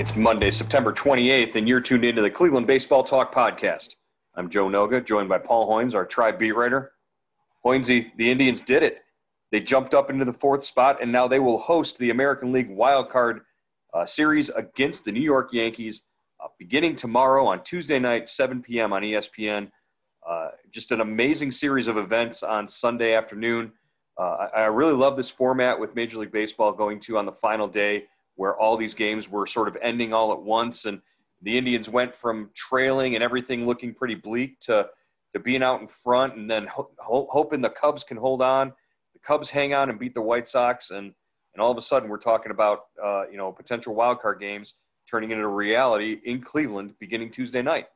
It's Monday, September 28th, and you're tuned into the Cleveland Baseball Talk podcast. I'm Joe Noga, joined by Paul Hoynes, our tribe beat writer. Hoynesy, the Indians did it. They jumped up into the fourth spot, and now they will host the American League Wild Card uh, Series against the New York Yankees uh, beginning tomorrow on Tuesday night, 7 p.m. on ESPN. Uh, just an amazing series of events on Sunday afternoon. Uh, I, I really love this format with Major League Baseball going to on the final day where all these games were sort of ending all at once and the Indians went from trailing and everything looking pretty bleak to, to being out in front and then ho- ho- hoping the Cubs can hold on. The Cubs hang on and beat the White Sox and, and all of a sudden we're talking about, uh, you know, potential wild card games turning into reality in Cleveland beginning Tuesday night.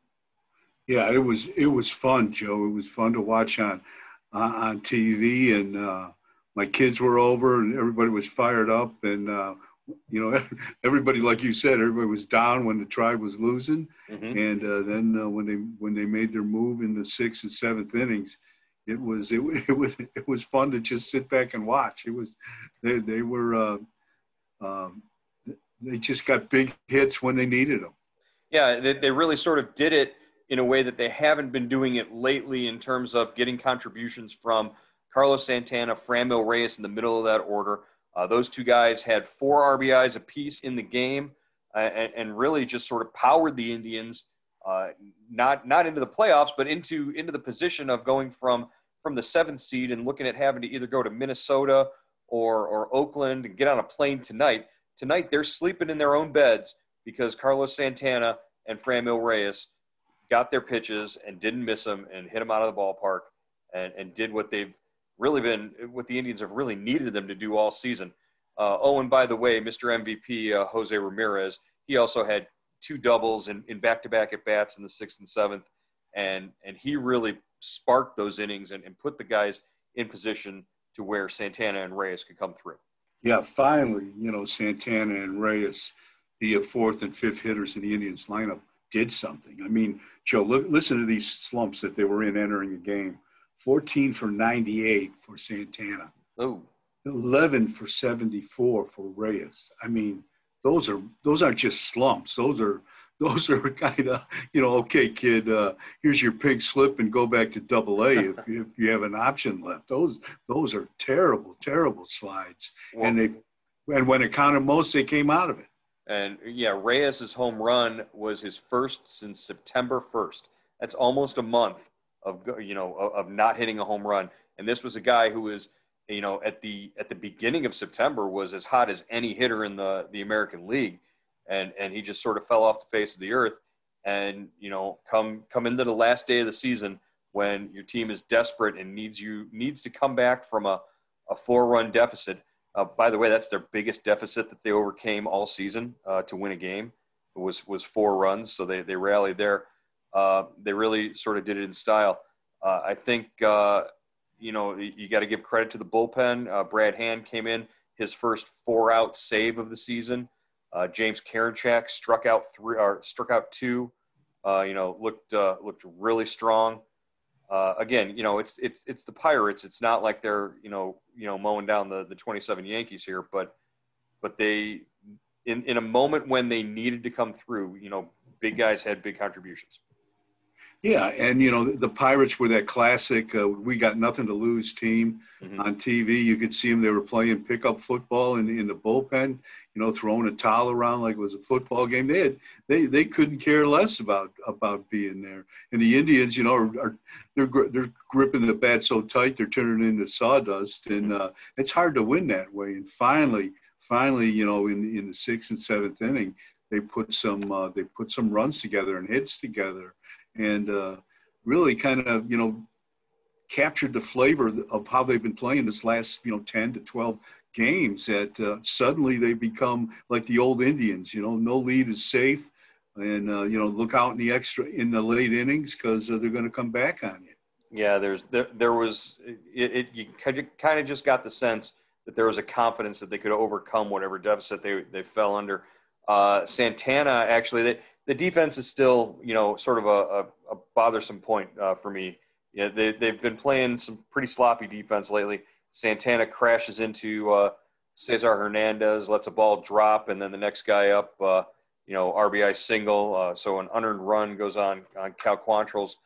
Yeah, it was it was fun, Joe. It was fun to watch on uh, on TV, and uh, my kids were over, and everybody was fired up, and uh, you know, everybody, like you said, everybody was down when the tribe was losing, Mm-hmm. and uh, then uh, when they when they made their move in the sixth and seventh innings, it was it, it was it was fun to just sit back and watch. It was they they were uh, um, they just got big hits when they needed them. Yeah, they, they really sort of did it in a way that they haven't been doing it lately in terms of getting contributions from Carlos Santana, Franmil Reyes in the middle of that order. Uh, those two guys had four RBIs apiece in the game uh, and, and really just sort of powered the Indians uh, not not into the playoffs, but into into the position of going from from the seventh seed and looking at having to either go to Minnesota or or Oakland and get on a plane tonight. Tonight they're sleeping in their own beds because Carlos Santana and Franmil Reyes got their pitches and didn't miss them and hit them out of the ballpark and, and did what they've really been what the Indians have really needed them to do all season. Uh, oh, and by the way, Mr. MVP uh, Jose Ramirez, he also had two doubles in, back-to-back at bats in the sixth and seventh, and and he really sparked those innings and, and put the guys in position to where Santana and Reyes could come through. Yeah, finally, you know, Santana and Reyes, the fourth and fifth hitters in the Indians lineup, did something. I mean, Joe, look, listen to these slumps that they were in entering the game 14 for 98 for Santana, Oh, 11 for 74 for Reyes. I mean, those are those aren't just slumps. Those are those are kind of you know, okay, kid, uh, here's your pink slip and go back to Double A if if you have an option left. Those those are terrible, terrible slides, well, and they and when it counted most, they came out of it. And yeah, Reyes's home run was his first since September 1st. That's almost a month of you know of, not hitting a home run. And this was a guy who was you know at the at the beginning of September was as hot as any hitter in the the American League, and and he just sort of fell off the face of the earth. And you know come come into the last day of the season when your team is desperate and needs you needs to come back from a a four run deficit. Uh, by the way, that's their biggest deficit that they overcame all season uh, to win a game. Was was four runs, so they they rallied there. Uh, they really sort of did it in style. Uh, I think uh, you know you, got to give credit to the bullpen. Uh, Brad Hand came in his first four out save of the season. James Karinchak struck out three or struck out two. You know looked looked really strong. Uh, again, you know it's it's it's the Pirates. It's not like they're you know you know mowing down the the 27 Yankees here, but but they in in a moment when they needed to come through, you know, big guys had big contributions. Yeah, and you know the Pirates were that classic uh, "we got nothing to lose" team mm-hmm. on TV. You could see them; they were playing pickup football in, in the bullpen. You know, throwing a towel around like it was a football game. They had they they couldn't care less about about being there. And the Indians, you know, are, are they're they're gripping the bat so tight they're turning into sawdust, and uh, it's hard to win that way. And finally, finally, you know, in in the sixth and seventh inning, they put some uh, they put some runs together and hits together and uh, really kind of you know captured the flavor of how they've been playing this last you know 10 to 12 games that uh, suddenly they become like the old indians you know no lead is safe. And uh, you know look out in the extra in the late innings because uh, they're going to come back on you. Yeah there's there, there was it, it you kind of just got the sense that there was a confidence that they could overcome whatever deficit they, they fell under. Uh, santana actually they, the defense is still, you know, sort of a, a, a bothersome point uh, for me. They, they've been playing some pretty sloppy defense lately. Santana crashes into uh, Cesar Hernandez, lets a ball drop, and then the next guy up, uh, you know, RBI single. Uh, so an unearned run goes on on Cal Quantrill's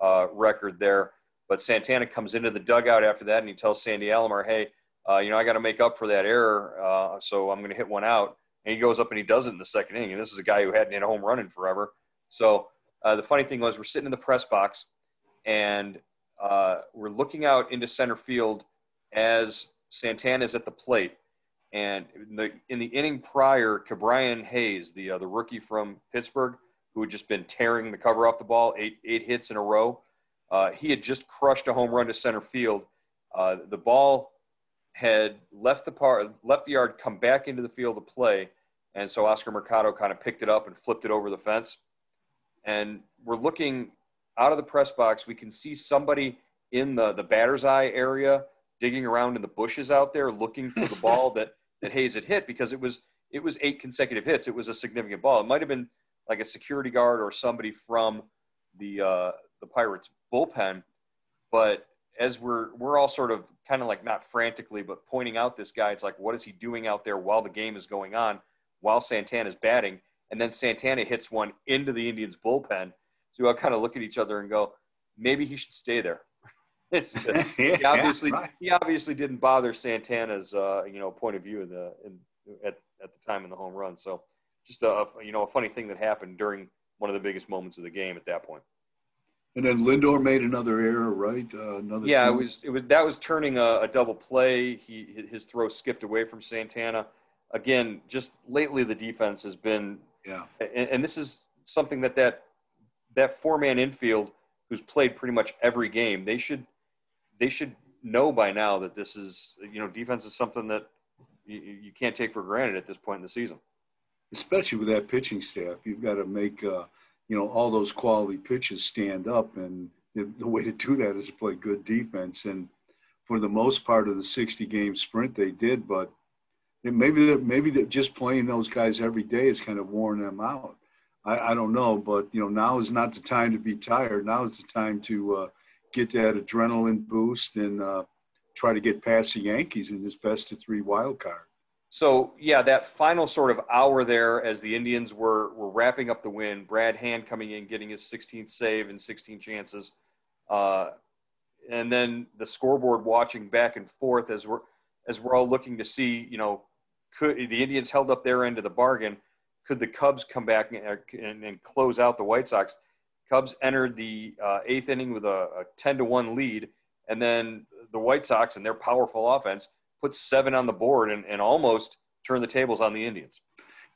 uh, record there. But Santana comes into the dugout after that, and he tells Sandy Alomar, "Hey, uh, you know, I got to make up for that error, so I'm going to hit one out." And he goes up and he does it in the second inning. And this is a guy who hadn't hit a home run in forever. So uh, the funny thing was, we're sitting in the press box, and uh, we're looking out into center field as Santana's at the plate. And in the, in the inning prior, Ke'Bryan Hayes, the uh, the rookie from Pittsburgh, who had just been tearing the cover off the ball, eight eight hits in a row, uh, he had just crushed a home run to center field. Uh, the ball had left the par, left the yard, come back into the field of play, and so Oscar Mercado kind of picked it up and flipped it over the fence. And we're looking out of the press box. We can see somebody in the, the batter's eye area digging around in the bushes out there looking for the ball that, that Hayes had hit because it was it was eight consecutive hits. It was a significant ball. It might have been like a security guard or somebody from the uh, the Pirates bullpen, but as we're we're all sort of kind of like not frantically but pointing out this guy, it's like what is he doing out there while the game is going on? While Santana's batting, and then Santana hits one into the Indians bullpen. So we all kind of look at each other and go, maybe he should stay there. he obviously right. he obviously didn't bother Santana's uh, you know point of view in the in, at at the time in the home run. So just a you know a funny thing that happened during one of the biggest moments of the game at that point. And then Lindor made another error, right? Uh, another. Yeah, it was it was that was turning a, a double play. He his throw skipped away from Santana again, just lately the defense has been, yeah, and, and this is something that that that four man infield who's played pretty much every game, they should they should know by now that this is you know defense is something that you, you can't take for granted at this point in the season. Especially with that pitching staff, you've got to make uh, you know all those quality pitches stand up, and the, the way to do that is to play good defense. And for the most part of the 60 game sprint, they did, but maybe that maybe that just playing those guys every day is kind of worn them out. I, I, don't know, but you know now is not the time to be tired. Now is the time to uh, get that adrenaline boost and uh, try to get past the Yankees in this best of three wild card. So yeah, that final sort of hour there, as the Indians were were wrapping up the win, Brad Hand coming in, getting his 16th save and 16 chances, uh, and then the scoreboard watching back and forth as we're as we're all looking to see, you know, could the Indians held up their end of the bargain? Could the Cubs come back and, and, close out the White Sox? Cubs entered the uh, eighth inning with a, a 10 to 1 lead, and then the White Sox and their powerful offense put seven on the board and, and almost turned the tables on the Indians.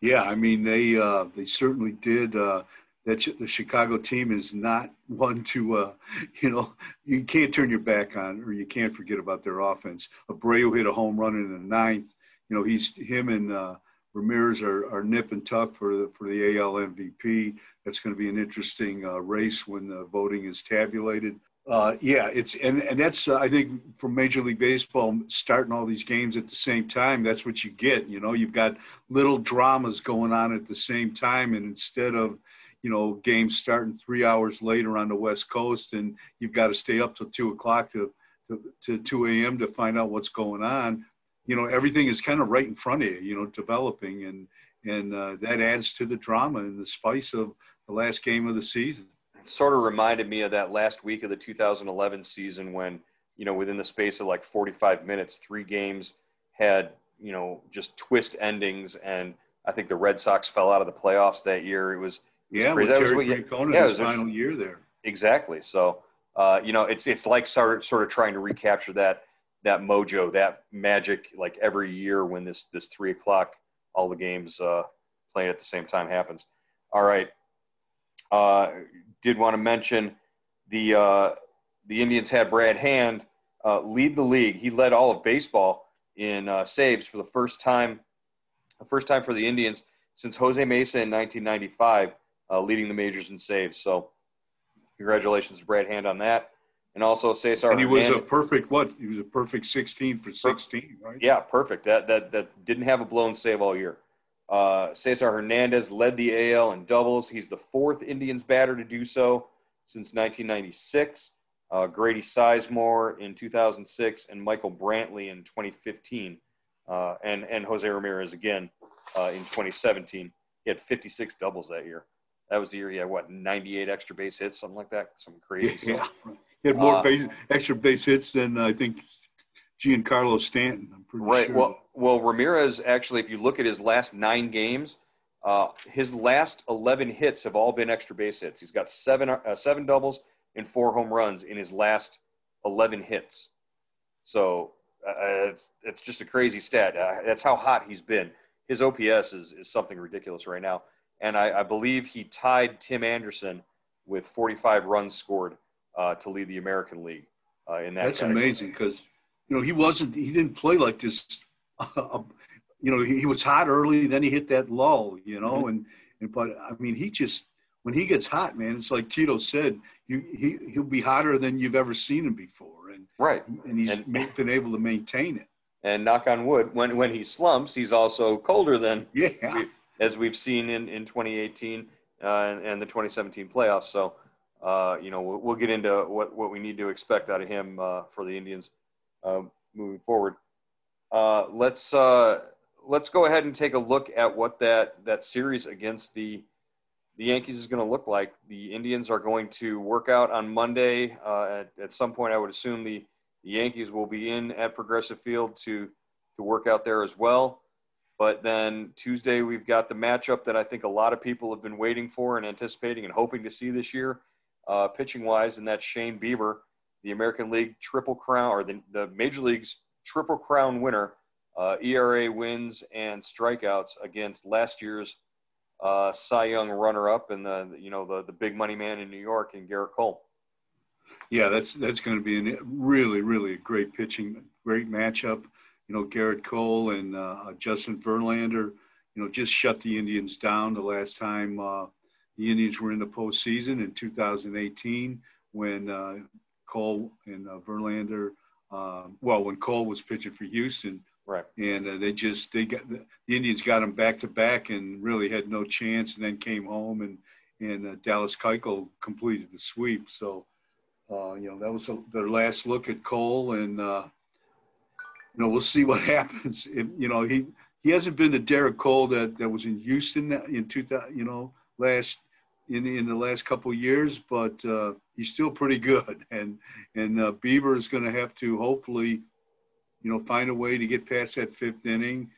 Yeah, I mean they uh, they certainly did. Uh, that the Chicago team is not one to uh, you know you can't turn your back on or you can't forget about their offense. Abreu hit a home run in the ninth you know, he's him and uh, Ramirez are, are nip and tuck for the for the AL MVP. That's going to be an interesting uh, race when the voting is tabulated. Uh, yeah, it's and and that's uh, I think from Major League Baseball starting all these games at the same time. That's what you get. You know, you've got little dramas going on at the same time, and instead of you know games starting three hours later on the West Coast, and you've got to stay up till two o'clock to to, to 2 a.m. to find out what's going on you know everything is kind of right in front of you you know developing and and uh, that adds to the drama and the spice of the last game of the season. Sort of reminded me of that last week of the 2011 season when, you know, within the space of like 45 minutes, three games had, you know, just twist endings. And I think the Red Sox fell out of the playoffs that year. It was, it was yeah, crazy. with That was Terry what- Francona, yeah, it his final year there. Exactly. So, uh, you know, it's it's like sort of, sort of trying to recapture that that mojo, that magic, like every year when this this three o'clock, all the games uh, playing at the same time happens. All right. Uh, did want to mention the uh, the Indians had Brad Hand uh, lead the league. He led all of baseball in uh, saves for the first time, the first time for the Indians since Jose Mesa in 1995, uh, leading the majors in saves. So, congratulations to Brad Hand on that, and also Cesar. And he was a perfect what? He was a perfect 16 for 16, right? yeah, perfect. That that that didn't have a blown save all year. Uh, Cesar Hernandez led the AL in doubles. He's the fourth Indians batter to do so since 1996. Uh, Grady Sizemore in 2006 and Michael Brantley in 2015, uh, and and Jose Ramirez again uh, in 2017. He had 56 doubles that year. That was the year he had what 98 extra base hits, something like that, something crazy. Yeah. He had more Uh, base, extra base hits than I think Giancarlo Stanton. I'm pretty Right. sure. Well, well, Ramirez actually, if you look at his last nine games, uh, his last eleven hits have all been extra base hits. He's got seven uh, seven doubles and four home runs in his last eleven hits. So uh, it's it's just a crazy stat. Uh, that's how hot he's been. His OPS is is something ridiculous right now, and I, I believe he tied Tim Anderson with 45 runs scored uh, to lead the American League uh, in that. That's category. amazing because you know he wasn't he didn't play like this. you know he, he was hot early, then he hit that lull. You know, Mhm. and, and but I mean he just when he gets hot, man, it's like Tito said, you he he'll be hotter than you've ever seen him before, and Right. and he's And- been able to maintain it. and knock on wood, when when he slumps, he's also colder than Yeah, as we've seen in in 2018 uh, and, and the 2017 playoffs. So, uh, you know, we'll, we'll get into what what we need to expect out of him uh, for the Indians uh, moving forward. Uh, let's let's go ahead and take a look at what that that series against the the Yankees is going to look like. The Indians are going to work out on Monday. At, at some point, I would assume the, the Yankees will be in at Progressive Field to to work out there as well. But then Tuesday, we've got the matchup that I think a lot of people have been waiting for and anticipating and hoping to see this year, uh, pitching wise, and that's Shane Bieber, the American League Triple Crown or the, the Major League's Triple Crown winner, uh, ERA wins and strikeouts against last year's uh, Cy Young runner-up and the you know the the big money man in New York and Gerrit Cole. yeah, that's that's going to be a really really great pitching, great matchup. You know, Gerrit Cole and uh, Justin Verlander. You know, just shut the Indians down the last time uh, the Indians were in the postseason in 2018 when uh, Cole and uh, Verlander. Uh, well, when Cole was pitching for Houston, Right. and uh, they just they got the, the Indians got them back to back and really had no chance, and then came home and and uh, Dallas Keuchel completed the sweep. So uh, you know that was a, their last look at Cole, and uh, you know we'll see what happens. If, you know he he hasn't been the Gerrit Cole that, that was in Houston in 2000. You know last in in the last couple years, but uh, he's still pretty good, and and uh, Bieber is going to have to hopefully you know, find a way to get past that fifth inning,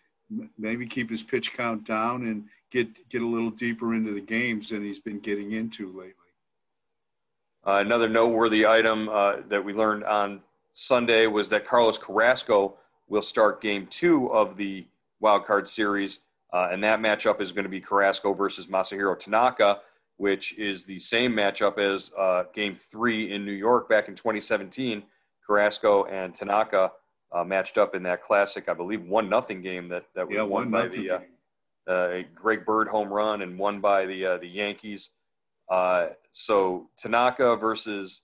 maybe keep his pitch count down and get get a little deeper into the games than he's been getting into lately. Uh, another noteworthy item uh, that we learned on Sunday was that Carlos Carrasco will start game two of the wild card series. Uh, and that matchup is going to be Carrasco versus Masahiro Tanaka, which is the same matchup as uh, game three in New York back in 2017. Carrasco and Tanaka uh, matched up in that classic, I believe, one nothing game that, that was Yeah, won by the uh, uh, Greg Bird home run and won by the uh, the Yankees. Uh, so Tanaka versus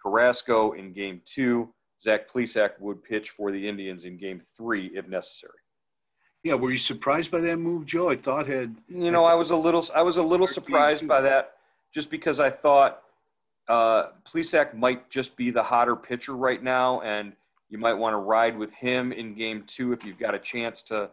Carrasco in Game Two. Zach Plesac would pitch for the Indians in Game Three if necessary. Yeah, were you surprised by that move, Joe? I thought had You know, I was a little I was a little surprised by that, just because I thought uh, Plesac might just be the hotter pitcher right now, and you might want to ride with him in Game Two if you've got a chance to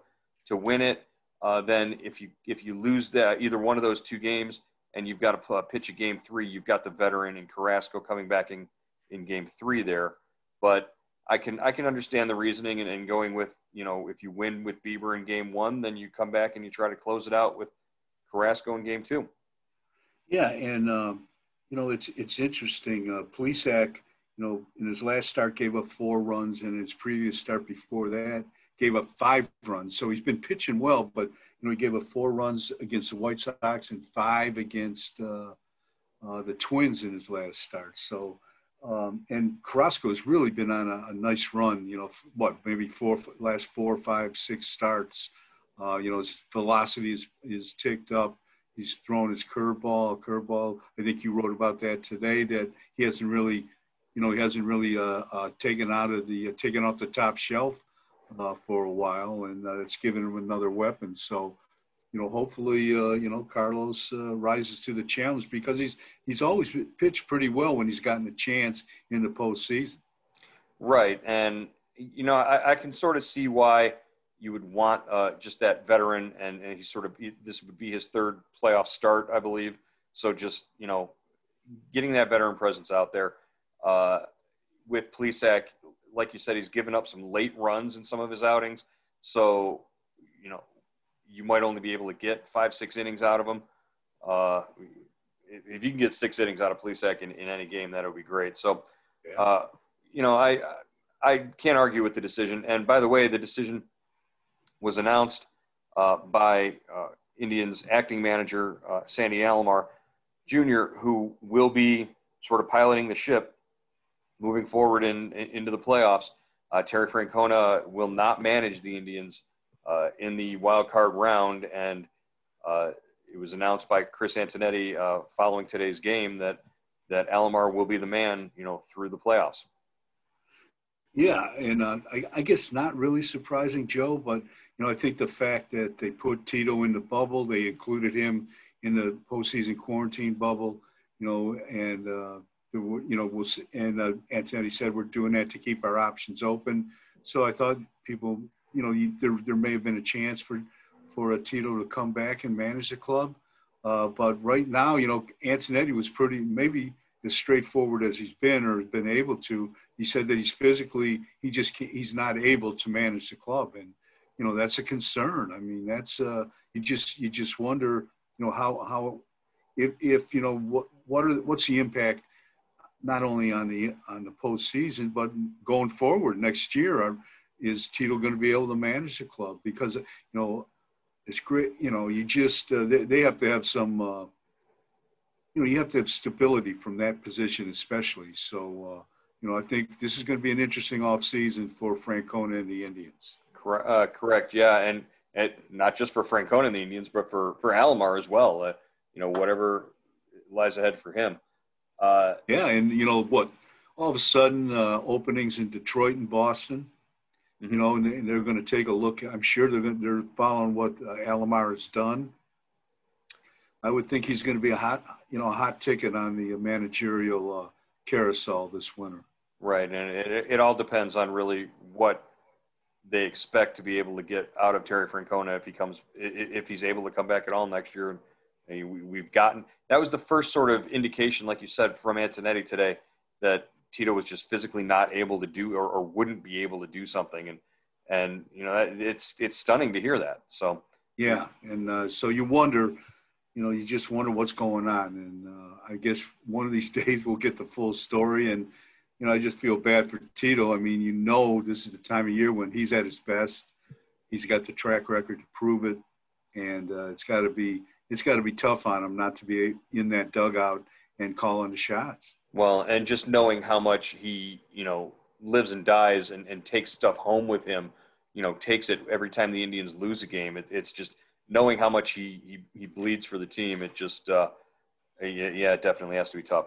to win it. Uh, then if you if you lose that either one of those two games and you've got to pitch a game three, you've got the veteran and Carrasco coming back in, in game three there. But I can I can understand the reasoning and, and going with you know if you win with Bieber in game one, then you come back and you try to close it out with Carrasco in game two. Yeah, and um, you know it's it's interesting. Uh, Plesac, you know, in his last start gave up four runs, and his previous start before that gave up five runs. So he's been pitching well, but you know he gave up four runs against the White Sox and five against uh, uh, the Twins in his last start. So. Um, and Carrasco has really been on a, a, nice run. You know, what maybe four last four, five, six starts. Uh, you know, his velocity is is ticked up. He's thrown his curveball, curveball. I think you wrote about that today. That he hasn't really, you know, he hasn't really uh, uh, taken out of the uh, taken off the top shelf uh, for a while, and uh, it's given him another weapon. So, you know, hopefully, uh, you know, Carlos uh, rises to the challenge because he's he's always pitched pretty well when he's gotten a chance in the postseason. Right, and you know, I, I can sort of see why you would want uh, just that veteran, and, and he sort of this would be his third playoff start, I believe. So just you know, getting that veteran presence out there uh, with Plesac, like you said, he's given up some late runs in some of his outings. So you know, you might only be able to get five, six innings out of him. Uh, if you can get six innings out of Plesac in, in any game, that would be great. So, yeah. uh, you know, I I can't argue with the decision. And by the way, the decision was announced uh, by uh, Indians acting manager uh, Sandy Alomar Jr., who will be sort of piloting the ship moving forward in, in into the playoffs. Uh, Terry Francona will not manage the Indians uh, in the wild card round, and uh, it was announced by Chris Antonetti following today's game that that Alomar will be the man, you know, through the playoffs. Yeah, and uh, I, I, guess not really surprising, Joe, but you know, I think the fact that they put Tito in the bubble, they included him in the postseason quarantine bubble, you know, and uh, you know, we'll and uh, said we're doing that to keep our options open. So I thought people, you know, you, there there may have been a chance for for a Tito to come back and manage the club, uh, but right now, you know, Antonetti was pretty maybe as straightforward as he's been or has been able to. He said that he's physically he just he's not able to manage the club and you know that's a concern. I mean, that's uh, you just you just wonder, you know, how how if if you know what what are what's the impact not only on the on the postseason but going forward next year? Are, is Tito going to be able to manage the club? Because you know it's great. You know, you just uh, they, they have to have some. Uh, you know, you have to have stability from that position, especially. So, uh, you know, I think this is going to be an interesting off season for Francona and the Indians. Uh, correct. Yeah, and, and not just for Francona and the Indians, but for for Alomar as well. Uh, you know, whatever lies ahead for him. Uh, yeah, and you know what? All of a sudden, uh, openings in Detroit and Boston. Mm-hmm. You know, and they're going to take a look. I'm sure they're going, they're following what uh, Alomar has done. I would think he's going to be a hot, you know, a hot ticket on the managerial uh, carousel this winter. Right, and it, it all depends on really what they expect to be able to get out of Terry Francona if he comes if he's able to come back at all next year. And we've gotten that was the first sort of indication, like you said, from Antonetti today that Tito was just physically not able to do or, or wouldn't be able to do something, and and you know it's it's stunning to hear that. So yeah, and uh, so you wonder, you know, you just wonder what's going on, and uh, I guess one of these days we'll get the full story and you know, I just feel bad for Tito. I mean, you know, this is the time of year when he's at his best. He's got the track record to prove it, and uh, it's got to be it's got to be tough on him not to be in that dugout and calling the shots. Well, and just knowing how much he, you know, lives and dies and, and takes stuff home with him, you know, takes it every time the Indians lose a game. It, it's just knowing how much he, he, he bleeds for the team. It just, uh, yeah, it definitely has to be tough.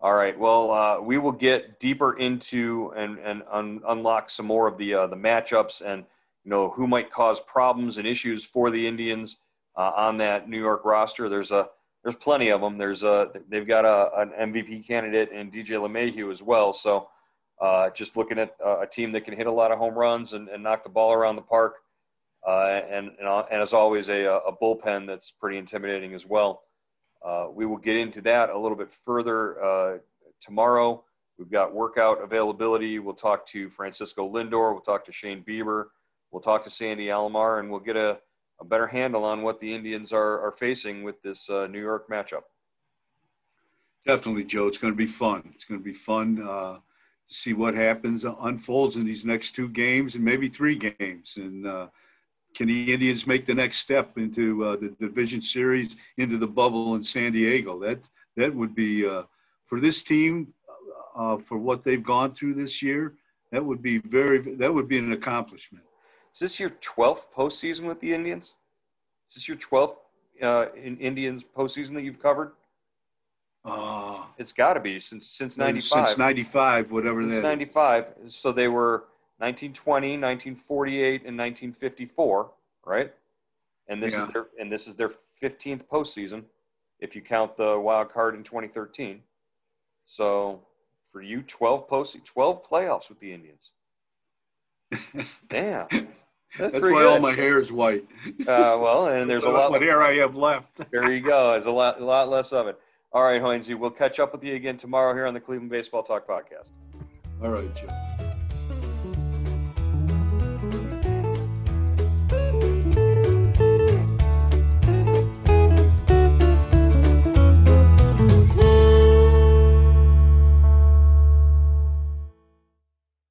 All right. Well, uh, we will get deeper into and and un- unlock some more of the uh, the matchups and you know who might cause problems and issues for the Indians uh, on that New York roster. There's a there's plenty of them. There's a they've got a, an MVP candidate in DJ LeMahieu as well. So uh, just looking at a team that can hit a lot of home runs and, and knock the ball around the park, uh, and and, uh, and as always a, a bullpen that's pretty intimidating as well. uh, we will get into that a little bit further uh, tomorrow. We've got workout availability. We'll talk to Francisco Lindor. We'll talk to Shane Bieber. We'll talk to Sandy Alomar, and we'll get a, a better handle on what the Indians are, are facing with this uh, New York matchup. Definitely, Joe. It's going to be fun. It's going to be fun uh, to see what happens, uh, unfolds in these next two games and maybe three games. And uh, can the Indians make the next step into uh, the division series, into the bubble in San Diego? That that would be uh, for this team, for what they've gone through this year. That would be very. That would be an accomplishment. Is this your 12th postseason with the Indians? Is this your 12th uh, in Indians postseason that you've covered? Uh, it's got to be since since 95. Since 95, whatever since that 95. Is. So they were 1920, 1948, and 1954, right? And this Yeah. is their and this is their 15th postseason, if you count the wild card in 2013. So for you, 12 post 12 playoffs with the Indians. Damn. That's, That's why good. all my hair is white. Uh, well, and there's a lot. What hair I have left. There you go. There's a lot, a lot less of it. All right, Hoynesy, we'll catch up with you again tomorrow here on the Cleveland Baseball Talk podcast. All right, Joe.